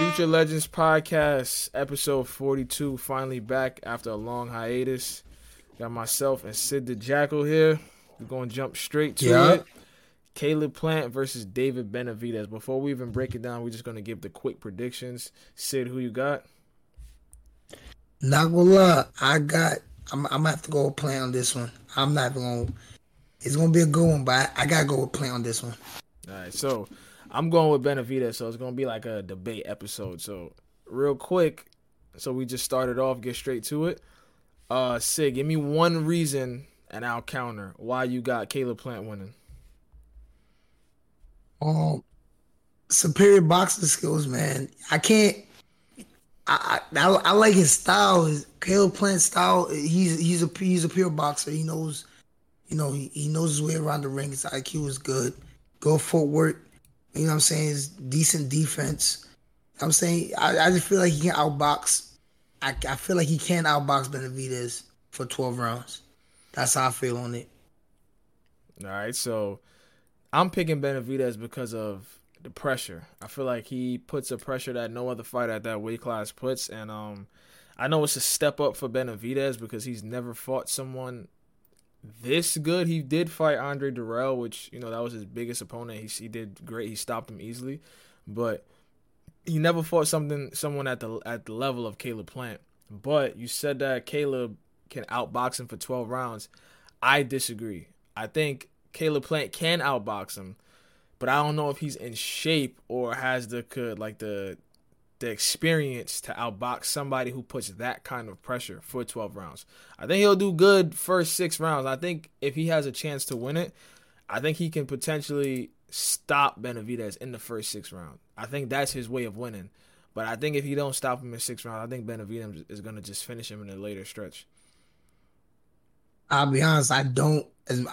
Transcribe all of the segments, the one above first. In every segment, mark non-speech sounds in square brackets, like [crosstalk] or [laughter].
Future Legends Podcast, episode 42, finally back after a long hiatus. Got myself and Syd the Jackal here. We're going to jump straight to Yeah. it. Caleb Plant versus David Benavidez. Before we even break it down, we're just going to give the quick predictions. Syd, who you got? Not gonna lie, I got. I'm, I'm gonna have to go with play on this one. I'm not gonna. It's gonna be a good one, but I, I gotta go with play on this one. All right, so I'm going with Benavidez, so it's to be like a debate episode. So, real quick, so we just started off, get straight to it. Uh, Syd, give me one reason, and I'll counter why you got Caleb Plant winning. Um, superior boxing skills, man. I can't. I, I I like his style. His Caleb Plant style. He's he's a he's a pure boxer. He knows, you know, he, he knows his way around the ring. His IQ is good. Good footwork. You know what I'm saying? His decent defense. I'm saying I, I just feel like he can outbox. I, I feel like he can outbox Benavidez for 12 rounds. That's how I feel on it. All right, so I'm picking Benavidez because of the pressure. I feel like he puts a pressure that no other fighter at that weight class puts, and um, I know it's a step up for Benavidez because he's never fought someone this good. He did fight Andre Dirrell, which you know that was his biggest opponent. He he did great. He stopped him easily, but he never fought something someone at the at the level of Caleb Plant. But you said that Caleb can outbox him for 12 rounds. I disagree. I think Caleb Plant can outbox him, but I don't know if he's in shape or has the could like the the experience to outbox somebody who puts that kind of pressure for 12 rounds. I think he'll do good first 6 rounds. I think if he has a chance to win it, I think he can potentially stop Benavidez in the first 6 rounds. I think that's his way of winning. But I think if he don't stop him in 6 rounds, I think Benavidez is going to just finish him in a later stretch. I'll be honest, I don't.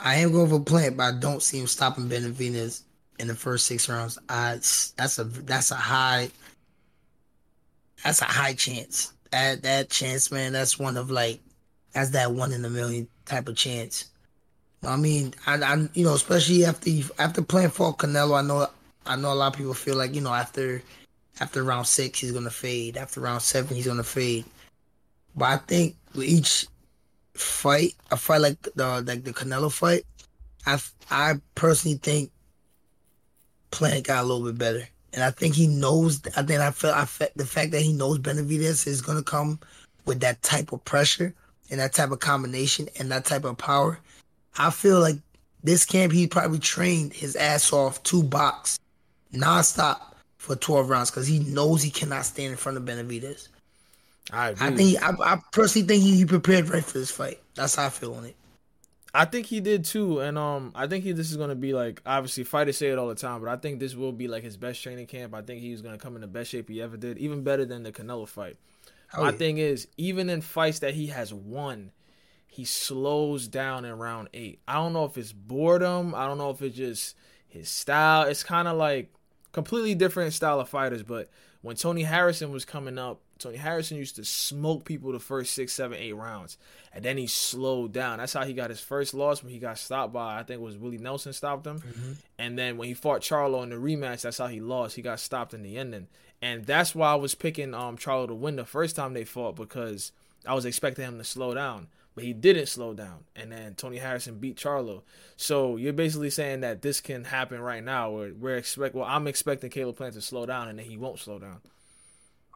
I am going for Plant, but I don't see him stopping Benavidez in the first six rounds. I that's a that's a high. That's a high chance. That that chance, man. That's one of like, that's that one in a million type of chance. I mean, I, I you know, especially after after playing for Canelo, I know I know a lot of people feel like you know after after round six he's gonna fade. After round seven he's gonna fade. But I think with each fight, a fight like the like the Canelo fight, I I personally think Plant got a little bit better, and I think he knows. I think I felt I felt the fact that he knows Benavidez is gonna come with that type of pressure and that type of combination and that type of power. I feel like this camp he probably trained his ass off to box nonstop for 12 rounds because he knows he cannot stand in front of Benavidez. I agree. I think I, I personally think he, he prepared right for this fight. That's how I feel on it. I think he did too, and um, I think he this is gonna be like obviously fighters say it all the time, but I think this will be like his best training camp. I think he's gonna come in the best shape he ever did, even better than the Canelo fight. Oh, My yeah. thing is, even in fights that he has won, he slows down in round eight. I don't know if it's boredom. I don't know if it's just his style. It's kind of like completely different style of fighters. But when Tony Harrison was coming up, Tony Harrison used to smoke people the first six, seven, eight rounds, and then he slowed down. That's how he got his first loss when he got stopped by I think it was Willie Nelson stopped him, and then when he fought Charlo in the rematch, that's how he lost. He got stopped in the ending, and that's why I was picking um Charlo to win the first time they fought because I was expecting him to slow down. But he didn't slow down, and then Tony Harrison beat Charlo. So you're basically saying that this can happen right now. Where we're expect, well, I'm expecting Caleb Plant to slow down, and then he won't slow down.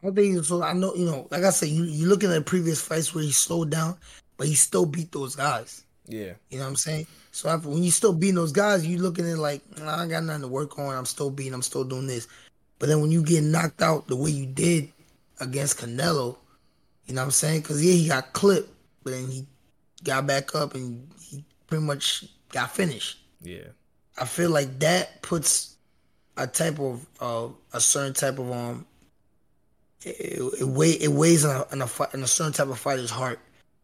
I don't think so. I know, you know, like I said, you you looking at previous fights where he slowed down, but he still beat those guys. Yeah, You know what I'm saying? So after, when you still beating those guys, you looking at like, nah, I got nothing to work on. I'm still beating. I'm still doing this. But then when you get knocked out the way you did against Canelo, you know what I'm saying? Because yeah, he got clipped, but then he got back up and he pretty much got finished. yeah, I feel like that puts a type of uh, a certain type of um it, it, weigh, it weighs on a, on a fi- on a certain type of fighter's heart,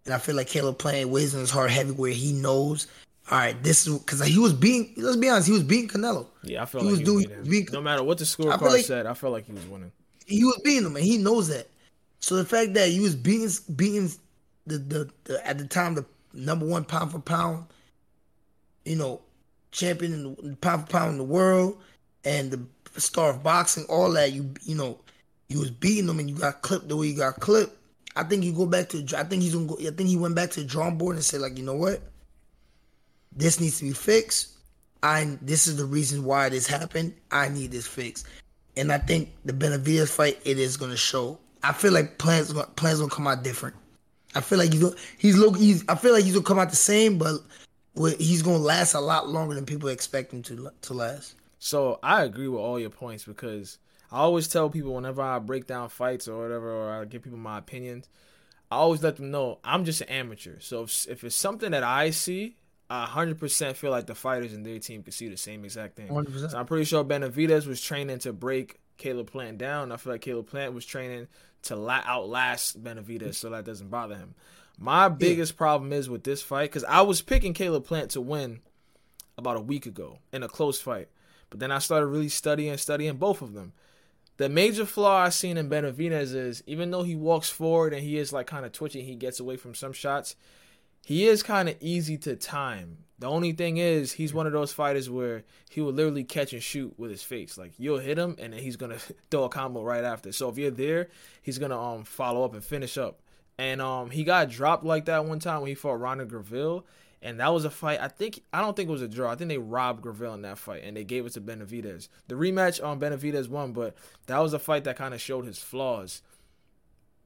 and I feel like Caleb Plant weighs on his heart heavy where he knows. All right, this is because he was being. Let's be honest, he was beating Canelo. yeah. I feel He like was he doing- was beating being- him. No matter what the scorecard like- said, I felt like he was winning. He was beating him, and he knows that. So the fact that he was beating beating the the, the at the time the number one pound for pound, you know, champion in the pound for pound in the world, and the star of boxing, all that you you know, you was beating him and you got clipped the way you got clipped. I think you go back to. I think he's gonna go. I think he went back to the drawing board and said like, you know what, this needs to be fixed. I this is the reason why this happened. I need this fixed, and I think the Benavidez fight it is gonna show. I feel like Plant's Plant's gonna come out different. I feel like he's gonna, he's look he's I feel like he's gonna come out the same, but he's gonna last a lot longer than people expect him to to last. So I agree with all your points because I always tell people whenever I break down fights or whatever, or I give people my opinions, I always let them know I'm just an amateur. So if, if it's something that I see, I 100% feel like the fighters in their team could see the same exact thing. 100%. So I'm pretty sure Benavidez was training to break Caleb Plant down. I feel like Caleb Plant was training to la- outlast Benavidez, so that doesn't bother him. My biggest yeah. problem is with this fight because I was picking Caleb Plant to win about a week ago in a close fight, but then I started really studying, studying both of them. The major flaw I've seen in Benavidez is even though he walks forward and he is like kind of twitching, he gets away from some shots. He is kind of easy to time. The only thing is, he's one of those fighters where he will literally catch and shoot with his face. Like you'll hit him, and then he's gonna [laughs] throw a combo right after. So if you're there, he's gonna um follow up and finish up. And um he got dropped like that one time when he fought Ronald Gavril, and that was a fight. I think I don't think it was a draw. I think they robbed Graville in that fight, and they gave it to Benavidez. The rematch on um, Benavidez won, but that was a fight that kind of showed his flaws.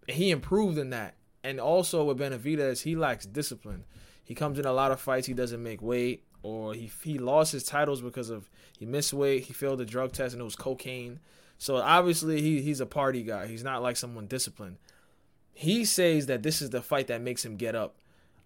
He improved in that. And also with Benavidez, he lacks discipline. He comes in a lot of fights, he doesn't make weight, or he he lost his titles because of he missed weight, he failed the drug test, and it was cocaine. So obviously he he's a party guy. He's not like someone disciplined. He says that this is the fight that makes him get up.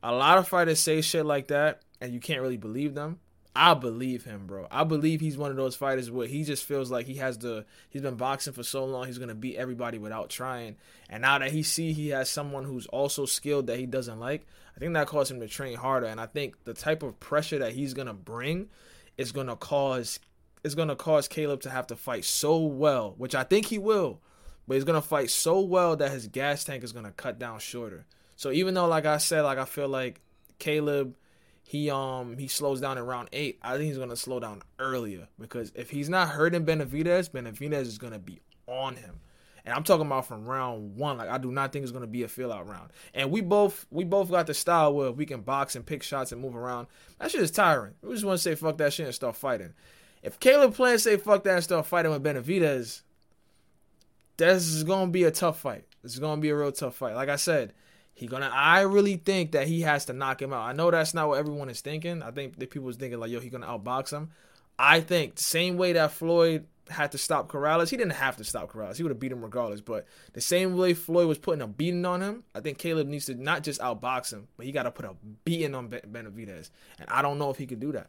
A lot of fighters say shit like that, and you can't really believe them. I believe him, bro. I believe he's one of those fighters where he just feels like he has the he's been boxing for so long, he's gonna beat everybody without trying. And now that he see he has someone who's also skilled that he doesn't like, I think that caused him to train harder. And I think the type of pressure that he's gonna bring is gonna cause is gonna cause Caleb to have to fight so well, which I think he will. But he's gonna fight so well that his gas tank is gonna cut down shorter. So even though, like I said, like I feel like Caleb, he um he slows down in round eight. I think he's gonna slow down earlier because if he's not hurting Benavidez, Benavidez is gonna be on him. And I'm talking about from round one. Like I do not think it's gonna be a fill out round. And we both we both got the style where we can box and pick shots and move around. That shit is tiring. We just want to say fuck that shit and start fighting. If Caleb Plant say fuck that and start fighting with Benavidez, this is gonna be a tough fight. This is gonna be a real tough fight. Like I said, he gonna. I really think that he has to knock him out. I know that's not what everyone is thinking. I think that people was thinking like, yo, he gonna outbox him. I think same way that Floyd had to stop Corrales. He didn't have to stop Corrales. He would have beat him regardless. But the same way Floyd was putting a beating on him, I think Caleb needs to not just outbox him, but he got to put a beating on Benavidez. And I don't know if he could do that.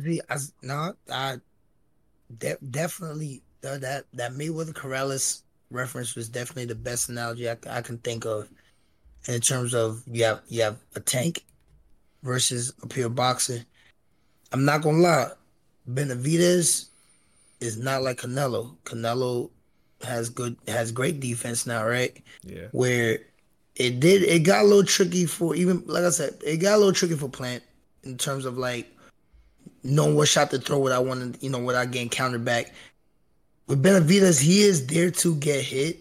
See, as no, I de- definitely uh, that that Mayweather Corrales reference was definitely the best analogy I, I can think of in terms of you have you have a tank versus a pure boxer. I'm not gonna lie, Benavidez is not like Canelo. Canelo has good has great defense now, right? Yeah. Where it did it got a little tricky for even like I said, it got a little tricky for Plant in terms of like knowing what shot to throw without wanting, you know, without getting countered back with Benavidez, he is there to get hit.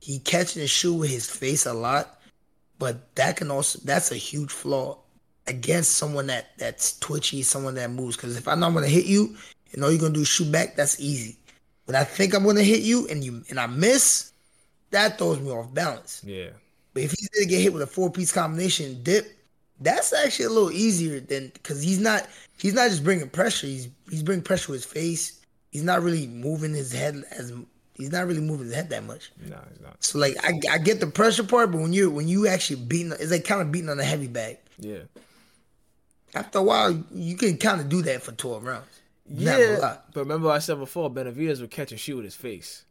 He catches and shoot with his face a lot, but that can also that's a huge flaw against someone that that's twitchy, someone that moves. Because if I'm not gonna hit you and all you're gonna do is shoot back, that's easy. But I think I'm gonna hit you and you and I miss, that throws me off balance. Yeah. But if he's gonna get hit with a four piece combination dip, that's actually a little easier than because he's not he's not just bringing pressure. He's he's bringing pressure with his face he's not really moving his head as he's not really moving his head that much. No, he's not. So like I, I get the pressure part, but when you when you actually beating, it's like kind of beating on a heavy bag. Yeah. After a while, you can kind of do that for twelve rounds. Yeah, but remember I said before, Benavidez would catch and shoot with his face,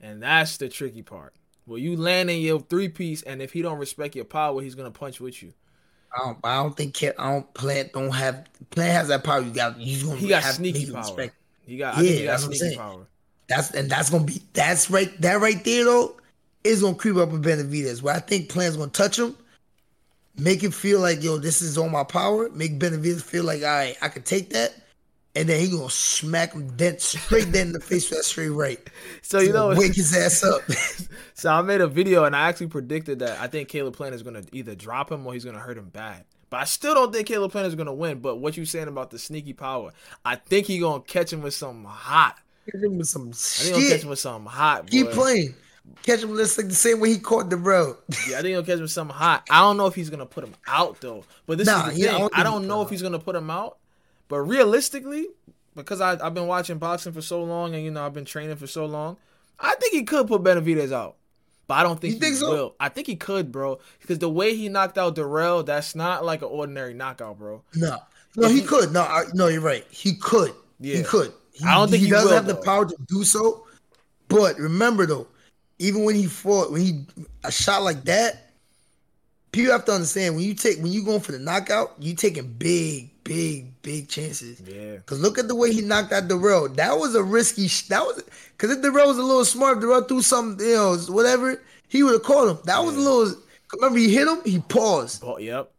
and that's the tricky part. Well, you land in your three piece, and if he don't respect your power, he's gonna punch with you. I don't. I don't think. I don't. Plant don't have. Plant has that power. You got. He's gonna. He got sneaky power. Respect. He got, yeah, he got that's sneaky power. That's and that's gonna be that's right that right there though is gonna creep up in Benavidez. Where I think Plant's gonna touch him, make him feel like yo, this is all my power. Make Benavidez feel like I I could take that, and then he gonna smack him dead straight dead in the face with that straight right. [laughs] So you know, wake his ass up. [laughs] so I made a video and I actually predicted that I think Caleb Plant is gonna either drop him or he's gonna hurt him bad. But I still don't think Caleb Plant is gonna win. But what you saying about the sneaky power? I think he gonna catch him with something hot. Catch him with some I think shit. he catch him with something hot. Keep boy. playing. Catch him just like the same way he caught the road. Yeah, I think he'll catch him with something hot. I don't know if he's gonna put him out though. But this Nah, is the yeah, I thing. don't I don't know if he's gonna put him out. But realistically, because I, I've been watching boxing for so long, and you know I've been training for so long, I think he could put Benavidez out. But I don't think You think he so? will. I think he could, bro. Because the way he knocked out Dirrell, that's not like an ordinary knockout, bro. No, no, he could. No, I, no, you're right. He could. Yeah. He could. He, I don't think he, he doesn't will, have the power to do so. But remember though, even when he fought, when he a shot like that, people have to understand when you take when you going for the knockout, you taking big, big, big chances. Yeah. Cause look at the way he knocked out Dirrell. That was a risky. Sh- that was because if Dirrell was a little smart, Dirrell threw something, you know, whatever, he would have caught him. That was a little. Remember, he hit him. He paused. Oh, yep.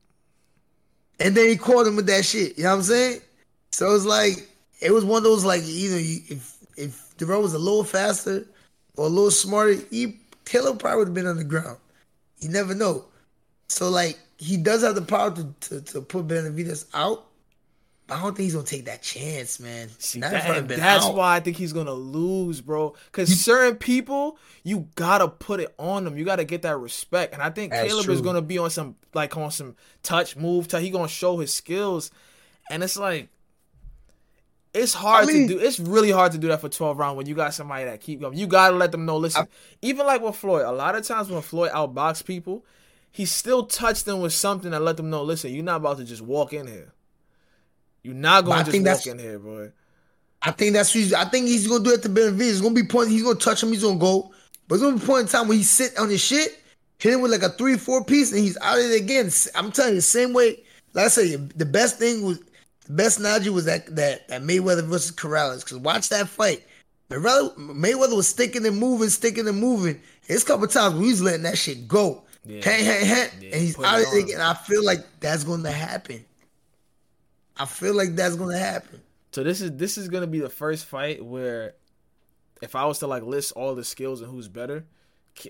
And then he caught him with that shit. You know what I'm saying? So it's like it was one of those like either you, if if Dirrell was a little faster or a little smarter, he Caleb probably would have been on the ground. You never know. So like he does have the power to to, to put Benavidez out. I don't think he's gonna take that chance, man. See, that- in front of and Ben that's out. why I think he's gonna lose, bro. Because certain people, you gotta put it on them. You gotta get that respect. And I think That's Caleb is gonna be on some like on some touch move. Touch. He gonna show his skills, and it's like it's hard I mean- to do. It's really hard to do that for twelve rounds when you got somebody that keep going. You gotta let them know. Listen, even like with Floyd, a lot of times when Floyd outbox people, he still touched them with something that let them know. Listen, you're not about to just walk in here. You're not gonna just think walk in here, boy. I think that's what he's, I think he's gonna do it to Benavidez. It's gonna be point. He's gonna touch him. He's gonna go. But it's gonna be a point in time where he sit on his shit, hit him with like a three, four piece, and he's out of it again. I'm telling you, the same way. Like I said, the best thing was the best analogy was that that, that Mayweather versus Corrales. Because watch that fight. Mayweather, was sticking and moving, sticking and moving. There's a couple times when he was letting that shit go. Yeah. Hang, hang, hang, Yeah, and he's put out of it again. I feel like that's gonna happen. I feel like that's gonna happen. So this is this is gonna be the first fight where, if I was to like list all the skills and who's better,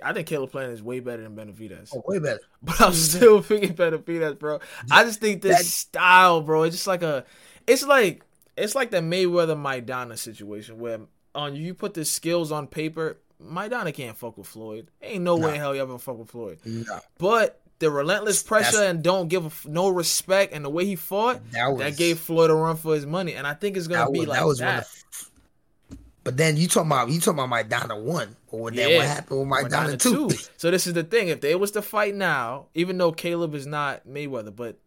I think Caleb Plant is way better than Benavidez. Oh, way better. [laughs] But I'm still picking Benavidez, bro. I just think this That- style, bro, it's just like a, it's like it's like the Mayweather Maidana situation where on you put the skills on paper, Maidana can't fuck with Floyd. Ain't no way in hell you ever fuck with Floyd. No. But the relentless pressure That's- and don't give f- no respect and the way he fought, That that, gave Floyd a run for his money. And I think it's gonna be was, like that was that. of, But then you talking about you talking about Maidana one, or what, then what happened with Maidana, Maidana two? two. So this is the thing: if they was to fight now, even though Caleb is not Mayweather, but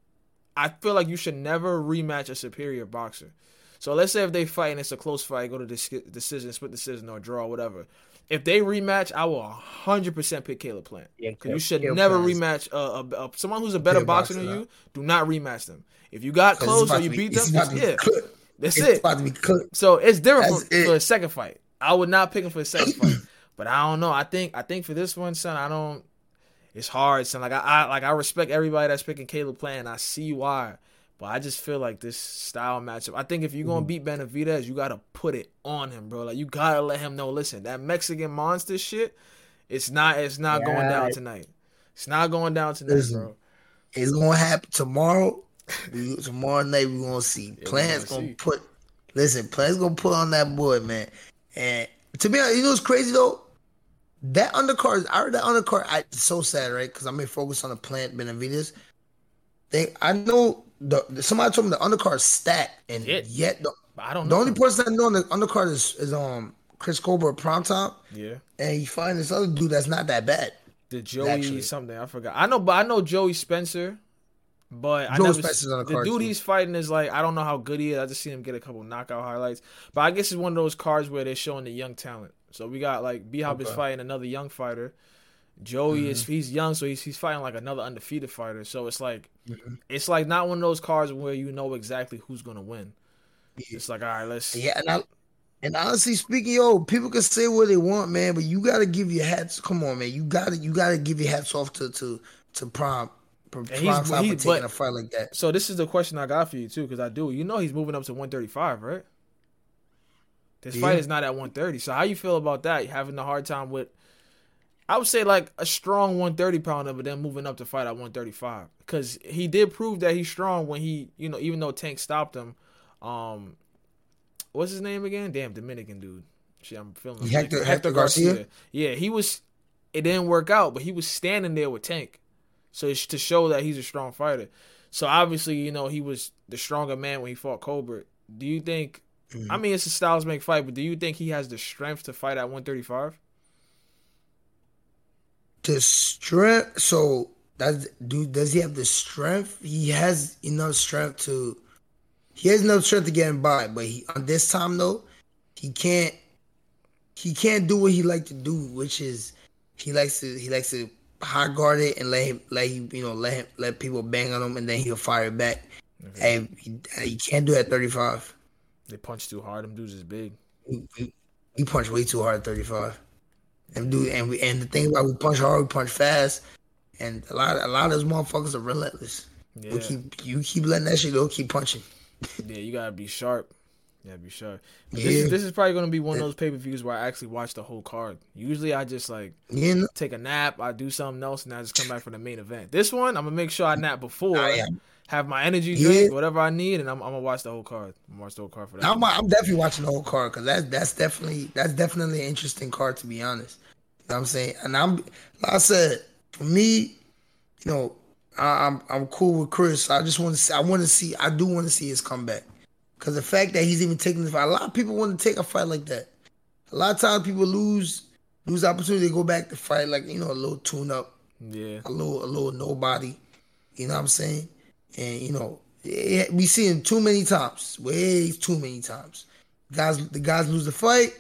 I feel like you should never rematch a superior boxer. So let's say if they fight and it's a close fight, go to dis- decision, split decision, or draw, whatever. If they rematch, I will 100% pick Caleb Plant. Yeah, 'Cause you should Caleb never Plant rematch uh, a, a, someone who's a better boxer boxer, than you. Do not rematch them. If you got close or you be- beat them, be yeah, that's It's it. about to be. So it's different That's for, it. for a second fight. I would not pick him for a second fight. [clears throat] But I don't know. I think I think for this one, son, I don't. It's hard, son. Like I, I like I respect everybody that's picking Caleb Plant. And I see why, but I just feel like this style matchup. I think if you're gonna mm-hmm. beat Benavidez, you gotta put it on him, bro. Like you gotta let him know. Listen, that Mexican monster shit, it's not. It's not going down Yeah. tonight. It's not going down tonight, Listen, bro. It's gonna happen tomorrow. We, tomorrow night we're gonna see. [laughs] we Plants gonna gonna see. put. Listen, Plants gonna put on that boy, man. And to be honest, you know what's crazy though? That undercard, I heard that undercard. I, it's so sad, right? Because I'm gonna focus on the Plant Benavidez. They, I know the somebody told me the undercard stacked, and It. yet the, I don't the know. only person I know on the undercard is, is um Chris Colbert prime time, yeah. and you find this other dude that's not that bad. The Joey Actually. something I forgot. I know, but I know Joey Spencer. But I Joey never, Spencer's on the the card, dude too. he's fighting is like I don't know how good he is. I just seen him get a couple knockout highlights. But I guess it's one of those cards where they're showing the young talent. So we got like B Hop is fighting another young fighter. Joey is Mm-hmm. he's young, so he's he's fighting like another undefeated fighter. So it's like Mm-hmm. it's like not one of those cards where you know exactly who's gonna win. It's like all right, let's Yeah, and I, and honestly speaking, yo, people can say what they want, man, but you gotta give your hats. Come on, man, you gotta you gotta give your hats off to to to Prom props out for taking a fight like that. So this is the question I got for you too, because I do. You know he's moving up to 135, right? This yeah. fight is not at 130. So how you feel about that? You having a hard time with I would say like a strong 130 pounder, but then moving up to fight at 135 because he did prove that he's strong when he, you know, even though Tank stopped him. Um, what's his name again? Damn, Dominican dude. Shit, I'm feeling Hector, Hector, Hector Garcia? Garcia. Yeah, he was. It didn't work out, but he was standing there with Tank, so it's to show that he's a strong fighter. So obviously, you know, he was the stronger man when he fought Colbert. Do you think? Mm-hmm. I mean, it's a styles make fight, but do you think he has the strength to fight at 135? The strength. So that dude, does he have the strength? He has enough strength to. He has enough strength to get him by, but he on this time though, he can't. He can't do what he like to do, which is he likes to he likes to high guard it and let him let him you know let him let people bang on him and then he'll fire back. Mm-hmm. And he, he can't do that thirty five. They punch too hard. Them dudes is big. He, he, he punched way too hard at thirty five and do and we and the thing about we punch hard, we punch fast, and a lot a lot of those motherfuckers are relentless. Yeah. We keep you keep letting that shit go, keep punching. yeah, you gotta be sharp. You gotta be sharp. yeah. This is, this is probably gonna be one of those pay per views where I actually watch the whole card. Usually I just like yeah. take a nap, I do something else, and I just come back for the main event. This one I'm gonna make sure I nap before. Oh, yeah have my energy drink, yeah. whatever I need, and I'm, I'm, gonna watch the whole card. I'm watch the whole card for that. I'm, I'm definitely watching the whole card because that's that's definitely that's definitely an interesting card to be honest. You know what I'm saying, and I'm like I said, for me, you know, I, am I'm, I'm cool with Chris. I just want to see. I want to see. I do want to see his comeback because the fact that he's even taking the fight. A lot of people want to take a fight like that. A lot of times people lose lose opportunity to go back to fight like you know a little tune up. Yeah. A little a little nobody. You know what I'm saying? And you know, we see him too many times, way too many times. Guys, the guys lose the fight.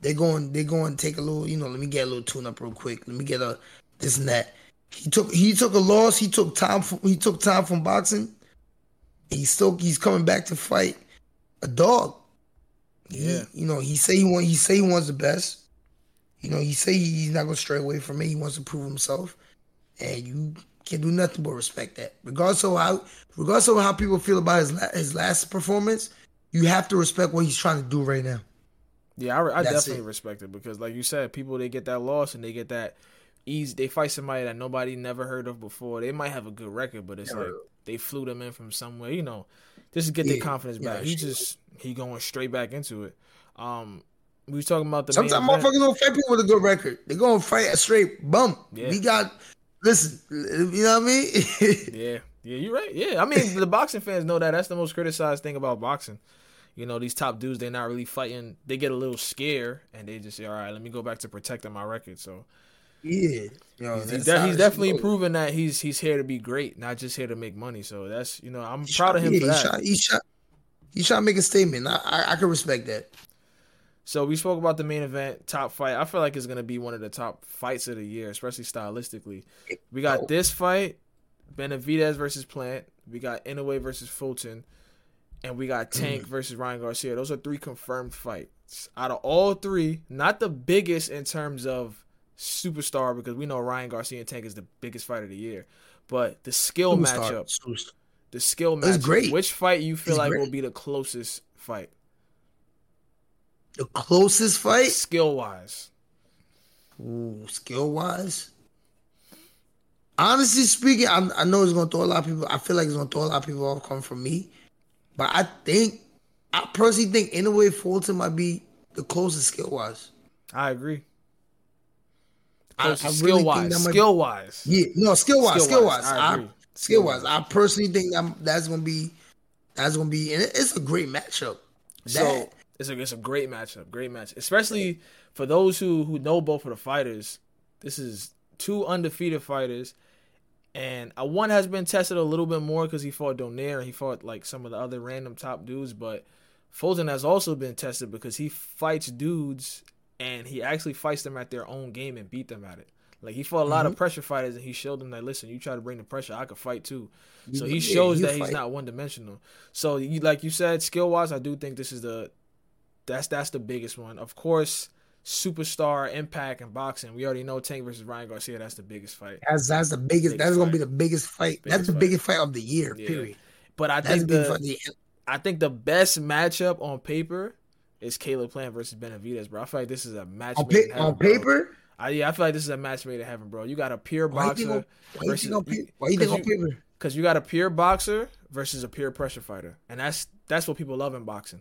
They going, they going to take a little, you know. Let me get a little tune up real quick. Let me get a this and that. He took, he took a loss. He took time. From, he took time from boxing. He's still, he's coming back to fight a dog. Yeah, he, you know, he say he want, he say he wants the best. You know, he say he's not gonna stray away from me. He wants to prove himself, and you can do nothing but respect that. Regardless of how, regardless of how people feel about his his last performance, you have to respect what he's trying to do right now. Yeah, I, I definitely it. respect it because, like you said, people they get that loss and they get that ease. They fight somebody that nobody never heard of before. They might have a good record, but it's yeah. like they flew them in from somewhere. You know, just to get yeah. their confidence back. Yeah, he just he going straight back into it. Um, we was talking about the sometimes motherfuckers don't fight people with a good record. They gonna fight a straight bump. Yeah. We got Listen, you know what I mean? [laughs] yeah, yeah, you're right. Yeah, I mean the boxing fans know that. That's the most criticized thing about boxing. You know, these top dudes, they're not really fighting. They get a little scared, and they just say, "All right, let me go back to protecting my record." So, yeah, know, he's, he's, de- he's definitely goes. proven that he's he's here to be great, not just here to make money. So that's you know, I'm he proud shot, of him yeah, for that. Shot, he shot, he shot, make a statement. I, I, I can respect that. So we spoke about the main event, top fight. I feel like it's gonna be one of the top fights of the year, especially stylistically. We got oh. this fight, Benavidez versus Plant. We got Inoue versus Fulton, and we got Tank mm. versus Ryan Garcia. Those are three confirmed fights. Out of all three, not the biggest in terms of superstar, because we know Ryan Garcia and Tank is the biggest fight of the year. But the skill superstar. matchup, the skill matchup. Great. Which fight you feel it's like great. will be the closest fight? The closest fight? Skill wise. Ooh, skill wise. Honestly speaking, I, I know it's gonna throw a lot of people. I feel like it's gonna throw a lot of people off coming from me, but I think I personally think Inoue Fulton might be the closest skill wise. I agree. I, I skill really wise, skill be, wise. Yeah, no, skill wise, skill wise. I, skill wise. I personally think that that's gonna be that's gonna be, and it's a great matchup. That, so it's a it's a great matchup, great match, especially for those who who know both of the fighters. This is two undefeated fighters, and uh, one has been tested a little bit more because he fought Donaire and he fought like some of the other random top dudes. But Fulton has also been tested because he fights dudes and he actually fights them at their own game and beat them at it. Like he fought a lot mm-hmm. of pressure fighters, and he showed them that listen, you try to bring the pressure, I could fight too. So he shows yeah, that fight. he's not one dimensional. So you, like you said, skill wise, I do think this is the that's that's the biggest one. Of course, superstar impact and boxing. We already know Tank versus Ryan Garcia. That's the biggest fight. That's that's the biggest. Biggest that's gonna be the biggest fight. Biggest that's the fight. biggest fight of the year. Yeah. Period. But I That's think the the of the year. I think the best matchup on paper is Caleb Plant versus Benavidez, bro. I feel like this is a match On, pa- heaven, on paper. I, yeah, I feel like this is a match made in heaven, bro. You got a pure Why you think boxer on, why you versus think on? Why you think on because you- paper? because you got a pure boxer versus a pure pressure fighter, and that's that's what people love in boxing.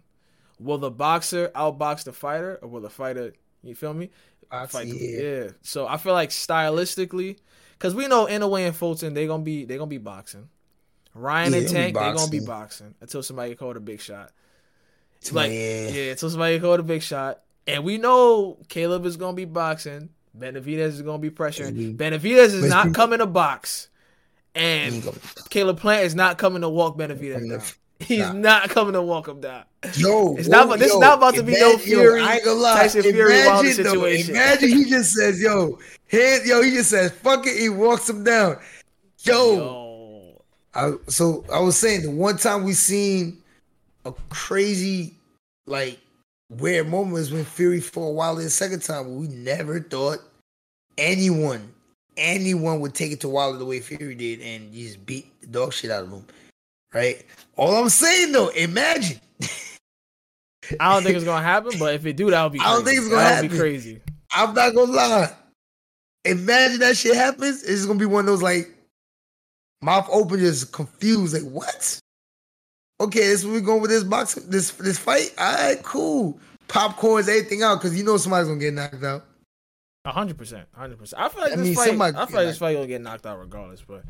Will the boxer outbox the fighter, or will the fighter? You feel me? Box, Fight yeah. yeah. So I feel like stylistically, because we know Inoue and Fulton, they're gonna be they're gonna be boxing. Ryan Yeah, and Tank, they're gonna be boxing. until somebody called a big shot. It's Like yeah. yeah, until somebody called a big shot, and we know Caleb is gonna be boxing. Benavidez is gonna be pressuring. Mhm. Benavidez is not coming to box, and Caleb Plant is not coming to walk Benavidez. He's nah. not coming to walk him down. Yo, [laughs] It's not whoa, this is not about to be no imagine- yo, Fury, I ain't gonna lie. Tyson Fury Wilder Imagine, though, situation. Imagine he just says, "Yo, hand, yo," he just says, "Fuck it," he walks him down. Yo, Yo, I, so I was saying the one time we seen a crazy like weird moment was when Fury fought Wilder the second time. We never thought anyone, anyone would take it to Wilder the way Fury did and just beat the dog shit out of him. Right? All I'm saying though, imagine. I don't think it's gonna happen, but if it do, that would be. I don't think it's gonna That would be happen. crazy. I'm not gonna lie. Imagine that shit happens. It's gonna be one of those like mouth open, just confused. Like what? Okay, this where we going with this box, this this fight. All right, cool. Popcorns, everything out, because you know somebody's gonna get knocked out. A hundred percent, hundred percent. I feel like I this mean, fight. I feel like this fight gonna get knocked out regardless, but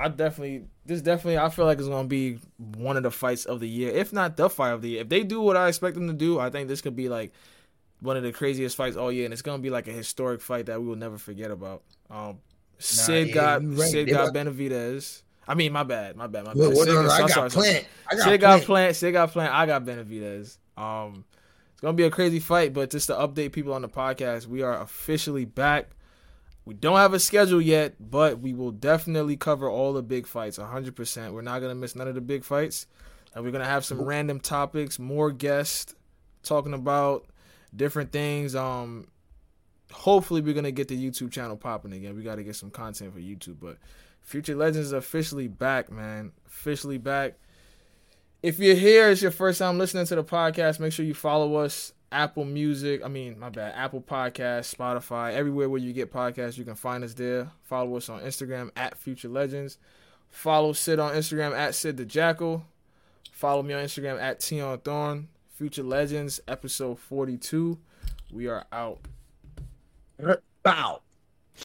I definitely, this definitely, I feel like it's gonna be one of the fights of the year, if not the fight of the year. If they do what I expect them to do, I think this could be like one of the craziest fights all year, and it's gonna be like a historic fight that we will never forget about. Um, Syd got right. Syd They got about- Benavidez. I mean, my bad, my bad, my bad. What, Syd- no, no, I got sorry, plant. I got Syd got plant. plant. Syd got plant. I got Benavidez. Um, it's gonna be a crazy fight, but just to update people on the podcast, we are officially back. We don't have a schedule yet, but we will definitely cover all the big fights. 100%. We're not gonna miss none of the big fights, and we're gonna have some random topics, more guests talking about different things. Um, hopefully we're gonna get the YouTube channel popping again. We got to get some content for YouTube, but Future Legends is officially back, man. Officially back. If you're here, it's your first time listening to the podcast. Make sure you follow us. Apple Music, I mean, my bad. Apple Podcast, Spotify, everywhere where you get podcasts, you can find us there. Follow us on Instagram at Future Legends. Follow Syd on Instagram at Syd the Jackal. Follow me on Instagram at Teon Thorn. Future Legends, episode 42. We are out. Bow.